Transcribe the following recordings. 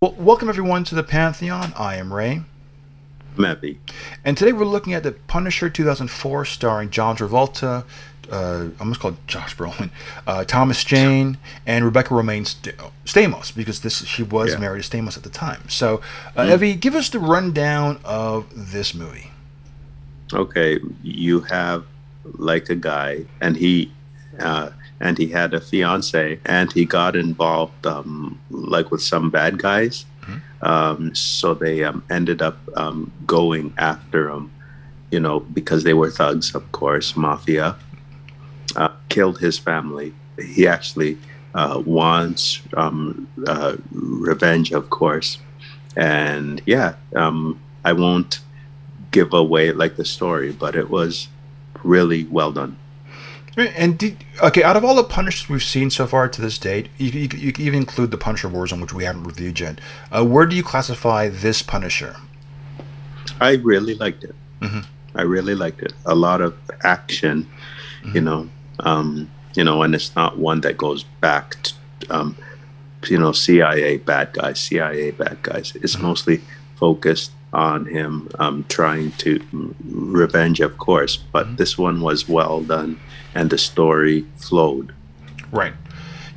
Well, welcome everyone to the Pantheon. I am Ray. Maybe. And today we're looking at the Punisher 2004, starring John Travolta, uh, I almost called Josh Brolin, uh, Thomas Jane, and Rebecca Romijn St- Stamos, because this she was Yeah. married to Stamos at the time. So, uh, Mm. Evie, give us the rundown of this movie. Okay, you have like a guy, and he, uh, and he had a fiance, and he got involved, um, like with some bad guys. Um, so they um, ended up um, going after him, you know, because they were thugs, of course, mafia. Uh, killed his family. He actually uh, wants um, uh, revenge, of course, and yeah, um, I won't give away like the story, but it was really well done. And did, okay, out of all the Punishers we've seen so far to this date, you, you, you can even include the Punisher Warzone, which we haven't reviewed yet. Uh, where do you classify this Punisher? I really liked it. Mhm. I really liked it. A lot of action, you know, um, you know, and it's not one that goes back to, um, you know, CIA bad guys, CIA bad guys. It's mostly focused on him um, trying to revenge, of course, but this one was well done and the story flowed. Right.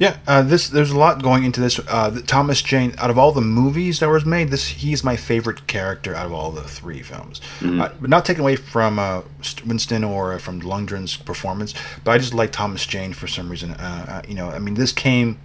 Yeah, uh, this there's a lot going into this. Uh, Thomas Jane, out of all the movies that was made, this he's my favorite character out of all the three films. Uh, but not taken away from uh, Winston or from Lundgren's performance, but I just like Thomas Jane for some reason. Uh, uh, you know, I mean, this came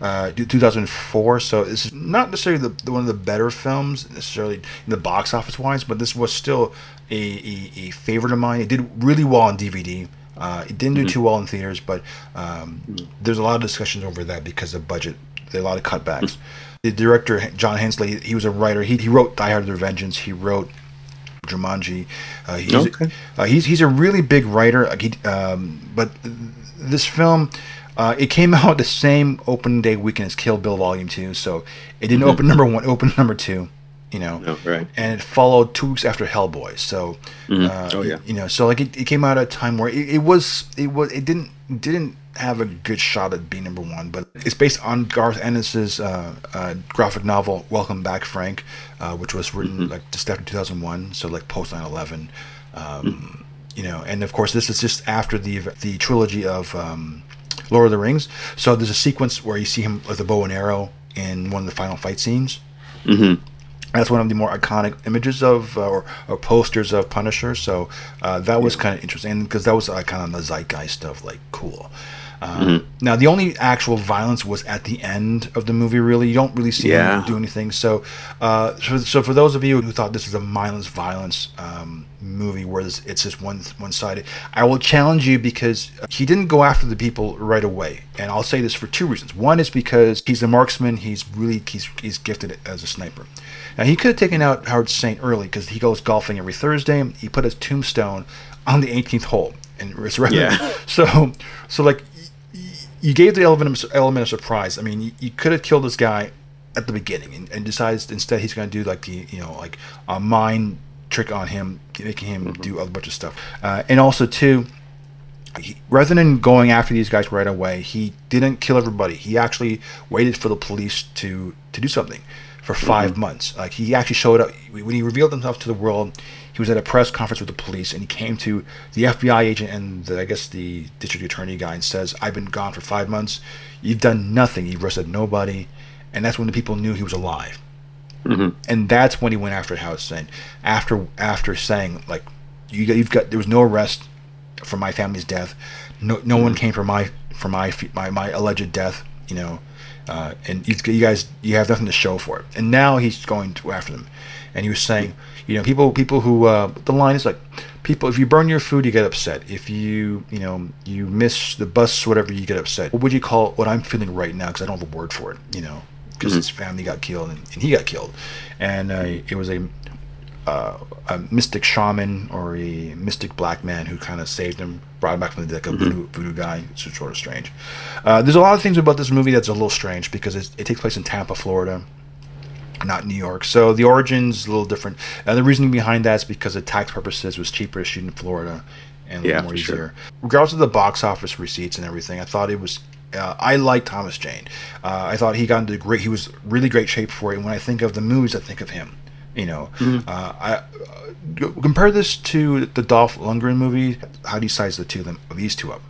uh, 2004, so this is not necessarily the, the one of the better films necessarily in the box office wise, but this was still a, a, a favorite of mine. It did really well on DVD. Uh, it didn't do too well in theaters, but um, there's a lot of discussions over that because of budget. There are a lot of cutbacks. The director John Hensleigh, he was a writer. He, he wrote Die Hard a Vengeance. He wrote Jumanji. Uh, he's, Okay. uh, he's he's a really big writer. He, um, but this film, uh, it came out the same opening day weekend as Kill Bill Volume Two, so it didn't open number one. Open number two, you know No, right. and it followed two weeks after Hellboy. So, uh, Oh, yeah. you know, so like it, it came out at a time where it, it was it was it didn't didn't have a good shot at being number one, but it's based on Garth Ennis's uh, uh, graphic novel Welcome Back, Frank, uh, which was written like just after 2001, so like post 9/11. Um, You know, and of course this is just after the the trilogy of um, Lord of the Rings. So there's a sequence where you see him with a bow and arrow in one of the final fight scenes. That's one of the more iconic images of uh, or, or posters of Punisher. So uh, that was kind of interesting because that was uh, kind of the zeitgeist of like cool. Um, Now the only actual violence was at the end of the movie. Really, you don't really see Yeah. him do anything. So, uh, so, so for those of you who thought this is a mindless violence um, movie where it's, it's just one one sided, I will challenge you because he didn't go after the people right away. And I'll say this for two reasons. One is because he's a marksman. He's really he's he's gifted as a sniper. Now he could have taken out Howard Saint early because he goes golfing every Thursday. He put his tombstone on the 18th hole, and it's rather, Yeah. So, so like you gave the element of, element of surprise. I mean, you, you could have killed this guy at the beginning, and, and decides instead he's going to do like the you know like a mind trick on him, making him do a bunch of stuff, uh, and also too he, rather than going after these guys right away, he didn't kill everybody. He actually waited for the police to to do something for 5 months. Like he actually showed up when he revealed himself to the world. He was at a press conference with the police, and he came to the FBI agent and the, I guess the district attorney guy and says, "I've been gone for five months. You've done nothing. You've arrested nobody." And that's when the people knew he was alive and that's when he went after Howard Saint. After after saying like, you, you've got there was no arrest for my family's death. No no one came for my for my my, my alleged death. You know, uh, and you, you guys you have nothing to show for it. And now he's going to after them, and he was saying, you know, people people who uh, the line is like, people if you burn your food you get upset. If you you know you miss the bus whatever you get upset. What would you call what I'm feeling right now? Because I don't have a word for it. You know because his family got killed and, and he got killed, and uh, it was a uh, a mystic shaman or a mystic black man who kind of saved him, brought him back from the dead, like a voodoo, voodoo guy. It's sort of strange. Uh, there's a lot of things about this movie that's a little strange because it takes place in Tampa, Florida. Not New York, so the origins a little different, and the reasoning behind that is because of tax purposes, was cheaper to shoot in Florida and a Yeah, more for sure. easier. Regardless of the box office receipts and everything, I thought it was Uh, I like Thomas Jane. Uh, I thought he got into great. He was really great shape for it. And when I think of the movies, I think of him. You know, Mm-hmm. uh, I uh, compare this to the Dolph Lundgren movie. How do you size the two of them, these two up?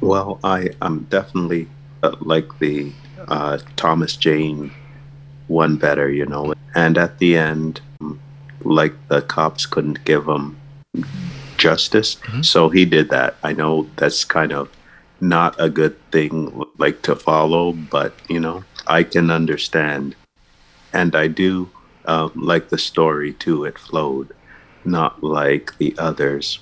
Well, I am definitely uh, like the uh, Thomas Jane one better, you know. And at the end, like the cops couldn't give him justice, so he did that. I know that's kind of not a good thing, like to follow, but you know, I can understand, and I do um, like the story too. It flowed, not like the others.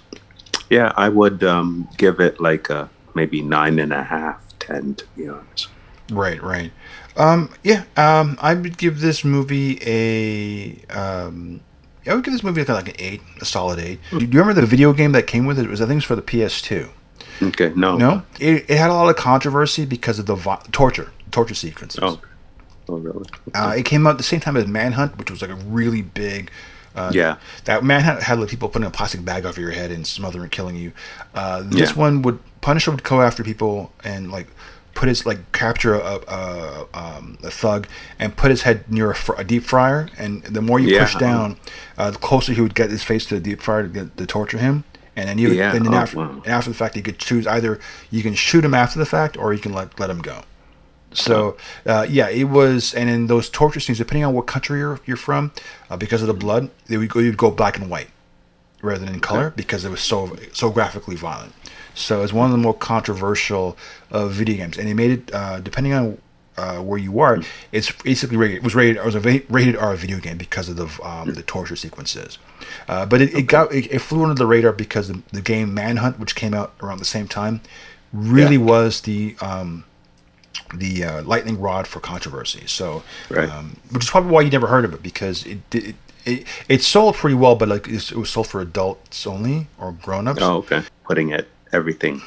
Yeah, I would um, give it like a maybe nine and a half, ten to be honest. Right, right. Um, yeah, um, I would give this movie a. Um, I would give this movie like, like an eight, a solid eight. Do you remember the video game that came with it? It was I think it was for the PS2. Okay, no, No, it, it had a lot of controversy because of the vi- torture, torture sequences. Oh, oh really? Uh, it came out at the same time as Manhunt, which was like a really big. Uh, Yeah. That Manhunt had like people putting a plastic bag over your head and smothering, and killing you. Uh, this Yeah. one would Punisher would go after people and like put his like capture a a, um, a thug and put his head near a, fr- a deep fryer, and the more you Yeah. push down, uh, the closer he would get his face to the deep fryer to, get, to torture him. And then you, Yeah, and then oh, after, wow. after the fact, you could choose either you can shoot him after the fact or you can let let him go. So uh, yeah, it was, and in those torture scenes, depending on what country you're you're from, uh, because of the blood, they would go you'd go black and white rather than in color because it was so so graphically violent. So it's one of the more controversial uh, video games, and it made it uh, depending on uh, where you are. It's basically rated. It was rated. It was a rated R video game because of the um, the torture sequences. Uh, but it, it got it, it flew under the radar because the, the game Manhunt, which came out around the same time, really Yeah. was the um, the uh, lightning rod for controversy. So, Right. um, which is probably why you never heard of it because it. It, it, it sold pretty well, but like it was sold for adults only or grown-ups. Oh, okay. Putting it everything,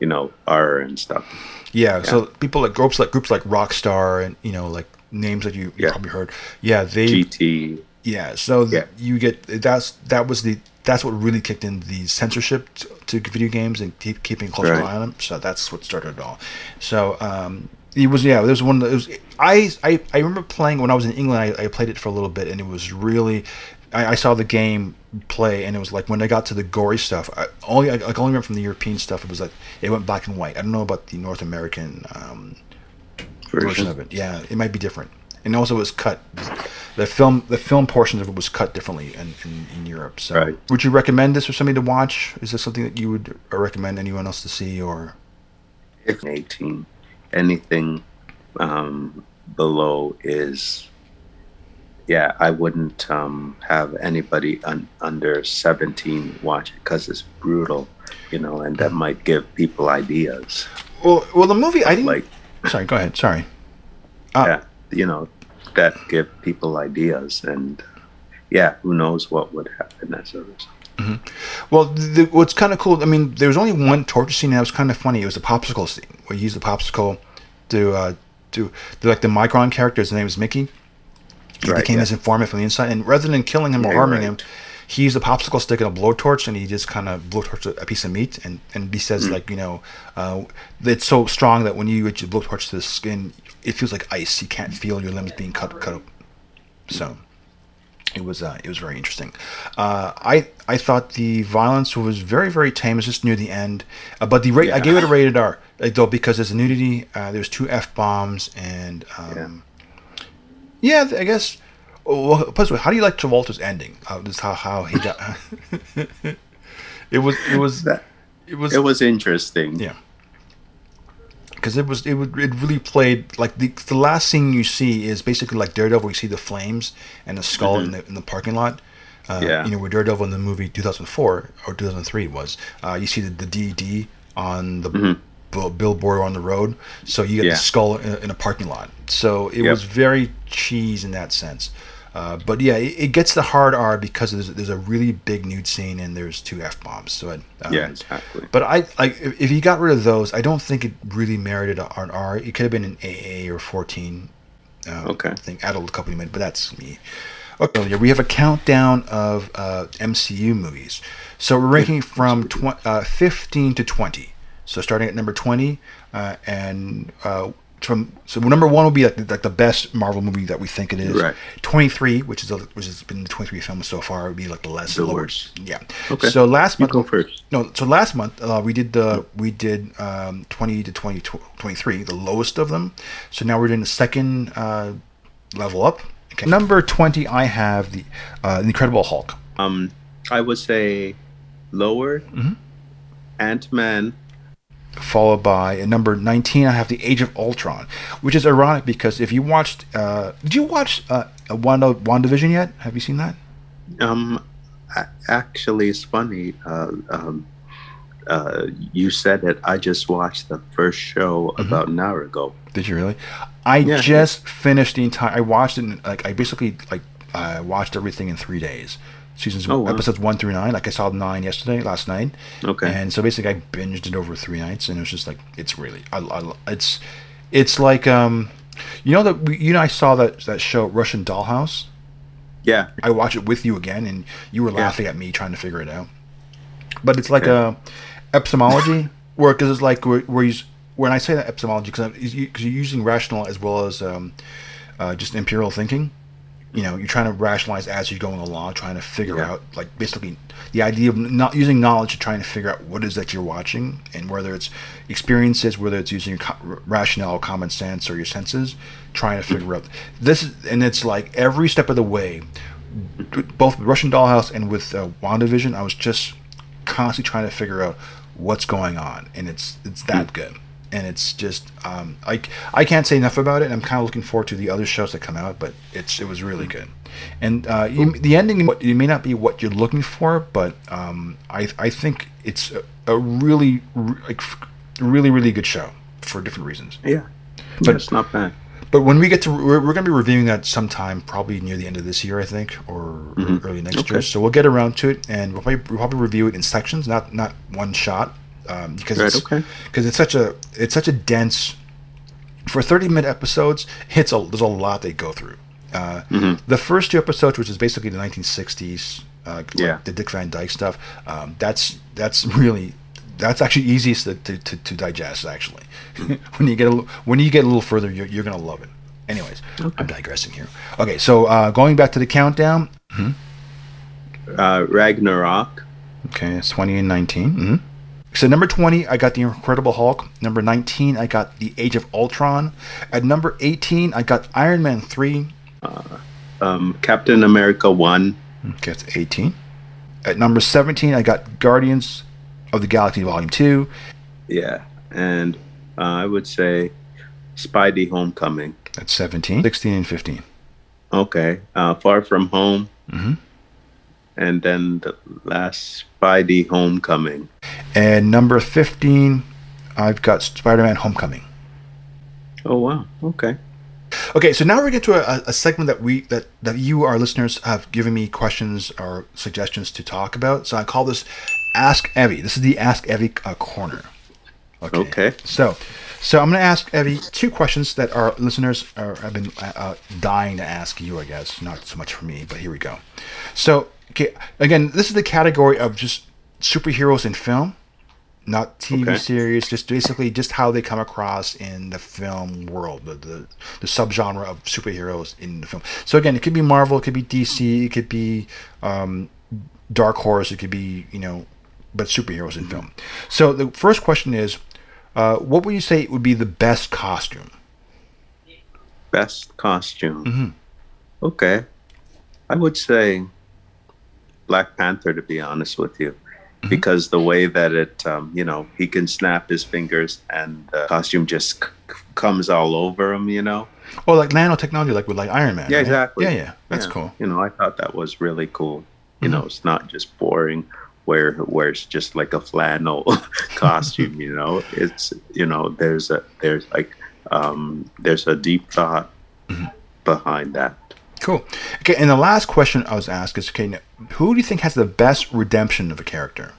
you know, R and stuff. Yeah, so people like groups like groups like Rockstar and you know like names that you, you Yeah. probably heard. Yeah, they GT. yeah. So Yeah. you get that's that was the that's what really kicked in the censorship to, to video games and keep keeping close Right. eye on them. So that's what started it all. So um, it was yeah. There was one. It was I I I remember playing when I was in England. I, I played it for a little bit and it was really. I, I saw the game play and it was like when I got to the gory stuff. I only I, I only remember from the European stuff. It was like it went black and white. I don't know about the North American. Um, version version. of it. Yeah, it might be different. And also, it was cut. The film, the film portions of it was cut differently in, in, in Europe. So, Right. would you recommend this for somebody to watch? Is this something that you would recommend anyone else to see? Or If 18, anything um, below is, yeah, I wouldn't um, have anybody un- under 17 watch it because it's brutal, you know, and that might give people ideas. well, well, the movie I didn't. Like, sorry, go ahead. Sorry. Uh, yeah, you know, that give people ideas, and yeah, who knows what would happen as a result. Well, the, what's kind of cool. I mean, there was only one torture scene that was kind of funny. It was the popsicle scene where you use the popsicle to uh, to like the Micron character. His name is Mickey. He Right, became yeah. his informant from the inside, and rather than killing him or Yeah, harming right. him, he used a popsicle stick and a blowtorch, and he just kind of blowtorched a, piece of meat, and and he Mm. says like you know, uh, it's so strong that when you blowtorch to the skin, it feels like ice. You can't feel your limbs being cut cut up. So it was uh, it was very interesting. Uh, I I thought the violence was very very tame. It's just near the end, uh, but the rate I gave it a rated R like, though because there's nudity. Uh, there's two f bombs and um, yeah. I guess. Well, plus, how do you like Travolta's ending? Uh, this how how he got. it was it was That it was it was interesting. yeah. Because it was it would it really played like the the last scene you see is basically like Daredevil. You see the flames and the skull in the in the parking lot. Uh, Yeah. You know where Daredevil in the movie 2004 or 2003 was. Uh, you see the the DD on the bill- billboard on the road. So you get Yeah. the skull in, in a parking lot. So it Yep. was very cheese in that sense. Uh, but yeah, it, it gets the hard R because there's, there's a really big nude scene and there's two f bombs. So it, um, Yeah, exactly. but I like if, you got rid of those, I don't think it really merited an R. It could have been an AA or 14. Uh, Okay. Thing added a couple of minutes, but that's me. Okay, we have a countdown of uh, MCU movies. So we're ranking from tw- uh, 15 to 20. So starting at number 20, uh, and uh, from so number one will be like, like the best Marvel movie that we think it is. Right. 23, which is a, which has been the 23 films so far, would be like the less The lower. worst. Yeah. Okay. So last You month, first. no, so last month uh, we did the we did um, 20 to 20, 23, the lowest of them. So now we're doing the second uh, level up. Okay. Number 20, I have the uh, Incredible Hulk. Um, I would say lower. Mm-hmm. Ant Man. Followed by at number 19 i have the age of ultron which is ironic because if you watched uh, did you watch uh, Wanda, WandaVision yet have you seen that Um, actually, it's funny. Uh, um, uh, you said it. I just watched the first show Mm-hmm. about an hour ago. did you really i Yeah. just finished the entire i watched it in, like i basically like i watched everything in three days seasons Oh, wow. episodes one through nine like i saw nine yesterday last night Okay. and so basically i binged it over three nights and it was just like it's really I, I, it's it's like um you know that you know i saw that that show russian dollhouse yeah. I watched it with you again, and you were Yeah. laughing at me trying to figure it out. But it's like Yeah. a epistemology, where because it's like where, where you when I say that epistemology, because because you're using rational as well as um, uh, just empirical thinking. You know, you're trying to rationalize as you're going along, trying to figure Yeah. out like basically the idea of not using knowledge to trying to figure out what is that you're watching, and whether it's experiences, whether it's using your rationale, common sense, or your senses, trying to figure out this. Is, and it's like every step of the way, both with Russian Dollhouse and with uh, WandaVision, I was just constantly trying to figure out what's going on, and it's it's that good, and it's just um, I I can't say enough about it. I'm kind of looking forward to the other shows that come out, but it's it was really good, and uh, you, the ending it may not be what you're looking for, but um, I I think it's a, a really re- like really really good show for different reasons. Yeah. But- That's not bad. But when we get to, we're, we're going to be reviewing that sometime, probably near the end of this year, I think, or Mhm. early next Okay. year. So we'll get around to it, and we'll probably, we'll probably review it in sections, not not one shot, um, because Right, it's, okay. it's such a it's such a dense. For thirty minute episodes, it's a there's a lot they go through. Uh, Mhm. The first two episodes, which is basically the 1960s, uh, like Yeah. the Dick Van Dyke stuff, um, that's that's really that's actually easiest to, to, to, to digest. Actually, when you get a little, when you get a little further, you're, you're gonna love it. Anyways, I'm digressing here. Okay, so uh, going back to the countdown. Uh, Ragnarok. Okay, it's 20 and 19. hmm So number 20, I got the Incredible Hulk. Number 19, I got the Age of Ultron. At number 18, I got Iron Man 3. Um, Captain America 1. Okay, that's 18. At number 17, I got Guardians of the Galaxy Volume 2. Yeah. And uh, I would say Spidey Homecoming. At 17. 16 and 15. Okay. Uh, Far From Home. Mhm. And then the last Spidey Homecoming. And number 15, I've got Spider Man Homecoming. Oh, wow. Okay. Okay, so now we're getting to a, a segment that we that that you, our listeners, have given me questions or suggestions to talk about. So I call this Ask Evie. This is the Ask Evie uh, corner. Okay. So, so I'm going to ask Evie two questions that our listeners are, have been uh, dying to ask you. I guess not so much for me, but here we go. So, okay, again, this is the category of just superheroes in film, not TV Okay. series. Just basically just how they come across in the film world, the, the the subgenre of superheroes in the film. So again, it could be Marvel, it could be DC, it could be um, Dark Horse, it could be you know, but superheroes in film. So the first question is, uh, what would you say would be the best costume? Best costume. Mhm. Okay. I would say Black Panther, to be honest with you. Mm-hmm. Because the way that it, um, you know, he can snap his fingers and the costume just c- comes all over him, you know? Or like nanotechnology, like with like Iron Man. Yeah, right? exactly. Yeah, yeah, that's Yeah. cool. You know, I thought that was really cool. You Mhm. know, it's not just boring where where it's just like a flannel costume, you know. It's you know, there's a there's like um there's a deep thought Mm-hmm. behind that. Cool. Okay, and the last question I was asked is, okay, now, who do you think has the best redemption of a character?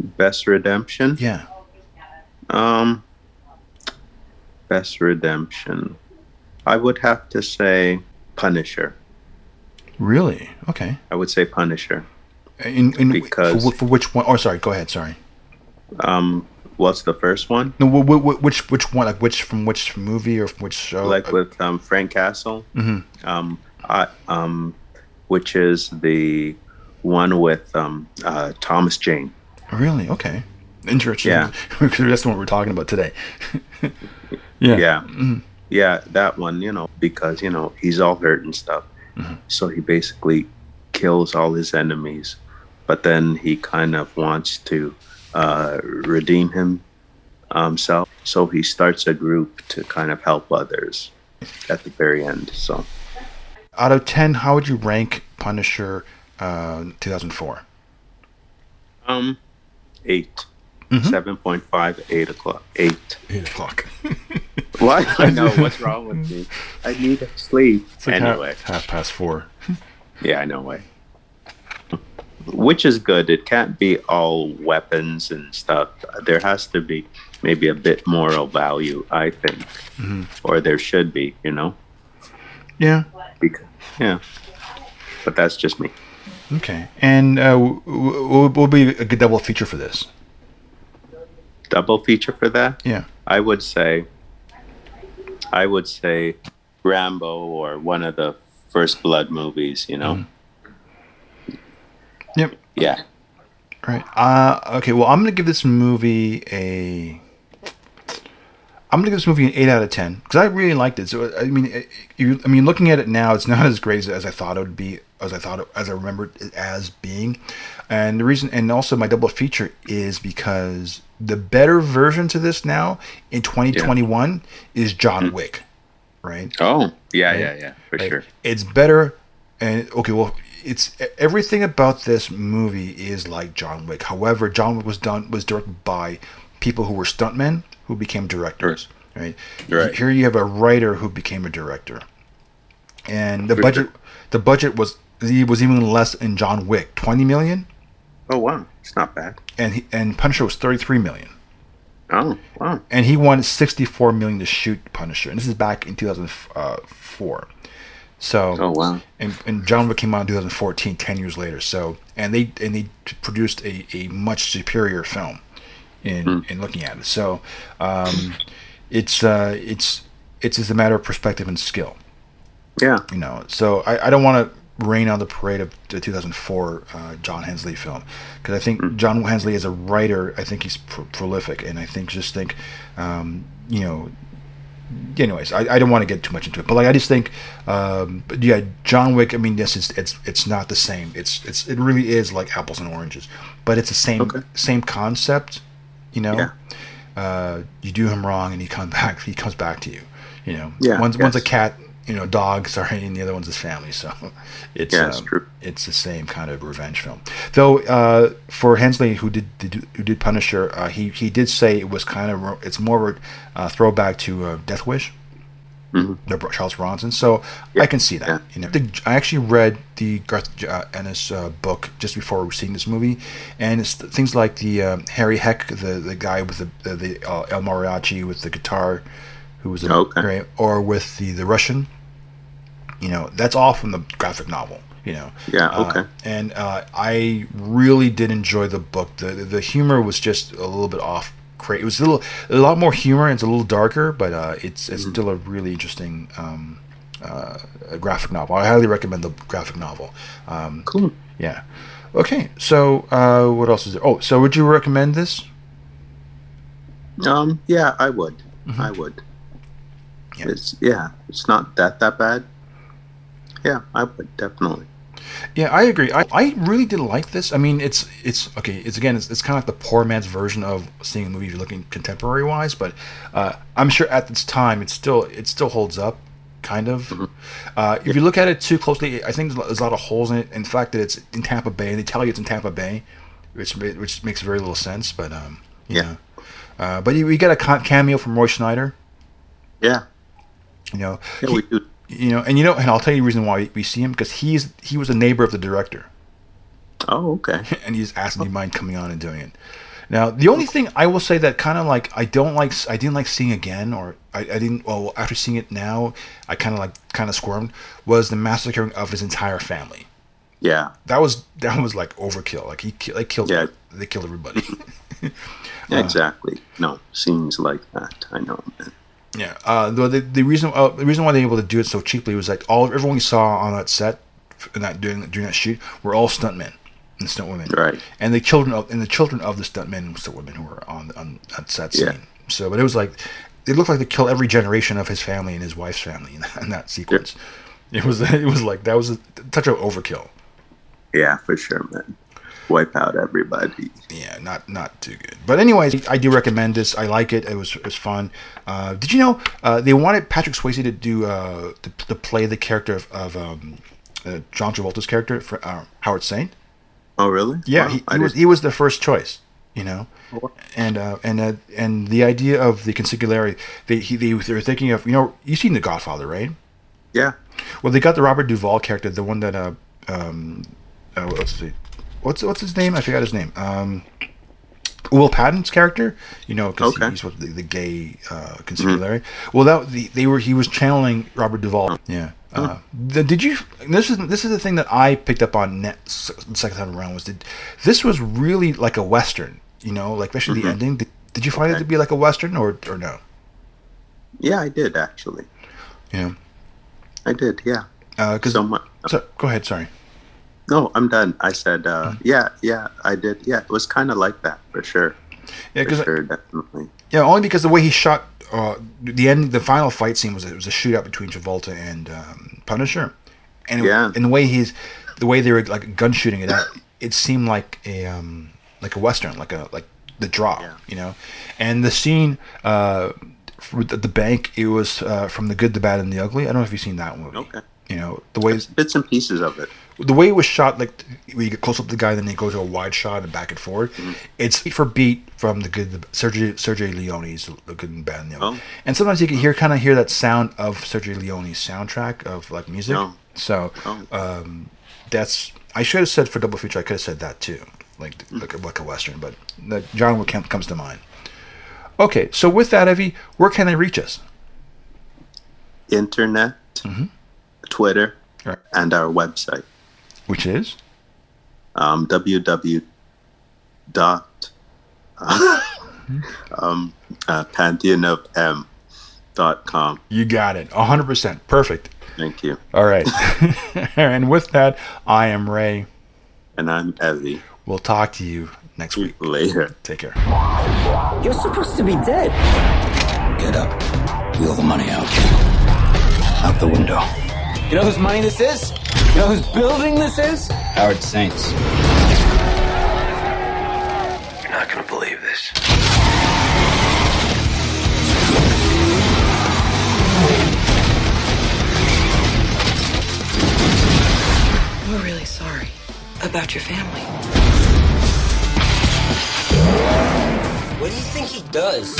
Best redemption? Yeah. Um best redemption. I would have to say Punisher. Really? Okay. I would say Punisher. In, in Because- for, for which one? Oh, sorry. Go ahead. Sorry. Um, what's the first one? No, wh- wh- which which one? Like which from which movie or from which show? Like with um, Frank Castle. Mhm. Um, I, um, which is the one with um, uh, Thomas Jane. really? Okay, interesting. Yeah. that's what we're talking about today. yeah. Yeah. Mhm. Yeah, that one, you know, because, you know, he's all hurt and stuff. Mhm. So he basically kills all his enemies. But then he kind of wants to uh, redeem him, himself. So he starts a group to kind of help others at the very end. So Out of ten, how would you rank Punisher uh, 2004? um, 8 Mhm. 7.5, 8 o'clock. 8. Eight o'clock. What? I know. What's wrong with me? I need sleep. It's like half- anyway. half, past four. Yeah, I know way. Which is good. It can't be all weapons and stuff. There has to be maybe a bit moral value, I think, Mhm. or there should be. You know, Yeah. because, yeah. But that's just me. Okay. And uh, what will be a good double feature for this? Double feature for that. Yeah. I would say. I would say, Rambo or one of the First Blood movies. You know. Yep. Yeah. Right. Uh, okay. Well, I'm gonna give this movie a. I'm gonna give this movie an eight out of ten because I really liked it. So uh, I mean, it, you, I mean, looking at it now, it's not as great as, I thought it would be, as I thought, it, as I remembered it as being. And the reason, and also my double feature is because the better version to this now in 2021 is John hmm. Wick, right? Oh. Yeah. Right. Yeah. Yeah. For sure. It's better, and okay, well, it's everything about this movie is like John Wick. However, John Wick was done was directed by people who were stuntmen who became directors. Right. Right. Here you have a writer who became a director, and the budget the budget was was even less in John Wick, twenty million, Oh wow, it's not bad. and he, and Punisher was thirty three million. Oh wow. and he wanted 64 million to shoot Punisher, and this is back in 2004. Uh, so, Oh wow. and, and John Wick came out in 2014, 10 years later. So, and they and they produced a, a much superior film in in looking at it. So, um, it's uh, it's it's just a matter of perspective and skill, Yeah. you know. So I, I don't want to rain on the parade of the 2004 uh, John Hensleigh film because I think John Hensleigh as a writer, I think he's pro- prolific, and I think just think, um, you know, anyways, I, I don't want to get too much into it, but like I just think, um, but yeah, John Wick. I mean, yes, it's it's it's not the same. It's it's it really is like apples and oranges, but it's the same Okay. same concept. You know, Yeah. uh, you do him wrong, and he comes back. He comes back to you. You know, Yeah, one's one's a cat. You know, dog. Sorry, and the other one's his family. So it's Yeah, it's um, true. it's the same kind of revenge film. Though uh, for Hensleigh, who did, did who did Punisher, uh, he he did say it was kind of it's more of a uh, throwback to uh, Death Wish, Mhm. the Charles Bronson. So I can see that. yeah. You know, The- I actually read the Garth uh, Ennis uh, book just before seeing this movie, and it's th- things like the um, Harry Heck, the the guy with the the, the uh, El Mariachi with the guitar, who was a Okay. great, or with the the Russian. You know, that's all from the graphic novel. You know, Yeah, Uh, okay. and uh, I really did enjoy the book. the The humor was just a little bit off. Cra- It was a little, a lot more humor. and It's a little darker, but uh, it's it's still a really interesting um, uh, graphic novel. I highly recommend the graphic novel. Um, Cool. yeah. Okay. So uh, what else is there? Oh, so would you recommend this? Um. Yeah, I would. I would. Mm-hmm. Yeah. It's yeah. It's not that that bad. Yeah, I would definitely. Yeah, I agree. I, I really did like this. I mean, it's it's okay. It's again, it's, it's kind of like the poor man's version of seeing a movie you're looking contemporary wise. But uh, I'm sure at this time, it still it still holds up, kind of. Uh, if you look at it too closely, I think there's a lot of holes in it. In fact, that it's in Tampa Bay, and they tell you it's in Tampa Bay, which which makes very little sense. But um, Yeah. Uh, but you, you get a cameo from Roy Scheider. Yeah. You know, Yeah, he- we do. You know, and you know, and I'll tell you the reason why we see him because he's he was a neighbor of the director. Oh, okay. and he's asked me oh. mind coming on and doing it. Now, the only thing I will say that kind of like I don't like, I didn't like seeing again, or I, I didn't. Well, after seeing it now, I kind of like kind of squirmed. Was the massacring of his entire family? Yeah. That was that was like overkill. Like he they killed Yeah. they killed everybody. Uh, exactly. No, scenes like that. I know, man. Yeah. Uh, the, the the reason uh, the reason why they were able to do it so cheaply was like all everyone we saw on that set and that during during that shoot were all stuntmen and stuntwomen. Right. And the children of and the children of the stuntmen and stuntwomen who were on on that set scene. Yeah. So, but it was like it looked like they killed every generation of his family and his wife's family in, in that sequence. It was it was like that was a touch of overkill. Yeah, for sure, man. Wipe out everybody. Yeah, not not too good. But anyways, I do recommend this. I like it. It was it was fun. Uh, did you know uh, they wanted Patrick Swayze to do uh, to, to play the character of, of um, uh, John Travolta's character for uh, Howard Saint? Oh, really? Yeah, Wow, he, he was he was the first choice. You know, Oh. and uh, and uh, and the idea of the consigliere, they he, they, they were thinking of you know you've seen The Godfather, right? Yeah. Well, they got the Robert Duvall character, the one that uh um uh, what's his what's what's his name? I forgot his name. Um, Will Patton's character, you know, because Okay. he's what the, the gay uh, consigliere. Well, that the, they were he was channeling Robert Duvall. Yeah. Uh, the, did you? This is this is the thing that I picked up on net second time around was that this was really like a western. You know, like especially the ending. Did, did you find it to be like a western or or no? Yeah, I did actually. Yeah. I did. Yeah. Because So much. so, go ahead. Sorry. No, I'm done. I said, uh, Hmm. yeah, yeah, I did. Yeah, it was kind of like that for sure. Yeah, because sure, definitely. Yeah, only because the way he shot uh, the end, the final fight scene was it was a shootout between Travolta and um, Punisher, and it, Yeah. and the way he's the way they were like gun shooting it out, it seemed like a um, like a western, like a like the draw, Yeah. you know, and the scene uh, the, the bank, it was uh, from the good, the bad, and the ugly. I don't know if you've seen that movie. Okay. You know the way Bits and pieces of it. The way it was shot, like when you get close up to the guy, then they go to a wide shot and back and forward. Mm-hmm. It's beat for beat from the good, the, Sergio Sergio Leone's The Good and Bad and the Ugly. Oh. And sometimes you can hear, kind of hear that sound of Sergio Leone's soundtrack of like music. Oh. So Oh. um, that's I should have said for double feature. I could have said that too, like Mm. like, a, like a western. But the John Wick comes to mind. Okay, so with that, Evie, where can they reach us? Internet, Twitter, Right. and our website. Which is Um, www. dot um, uh, pantheon of m dot com. you got it, hundred percent, perfect. Thank you. All right. and with that, I am Ray. And I'm Evie. We'll talk to you next week. Later. Take care. You're supposed to be dead. Get up. Wheel the money out. Out the window. You know whose money this is? You know whose building this is? Howard Saints. You're not gonna believe this. We're really sorry about your family. What do you think he does?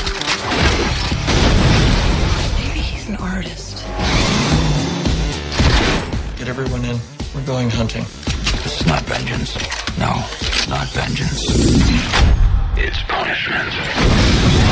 Maybe he's an artist. Get everyone in. We're going hunting. This is not vengeance. No, it's not vengeance. It's punishment.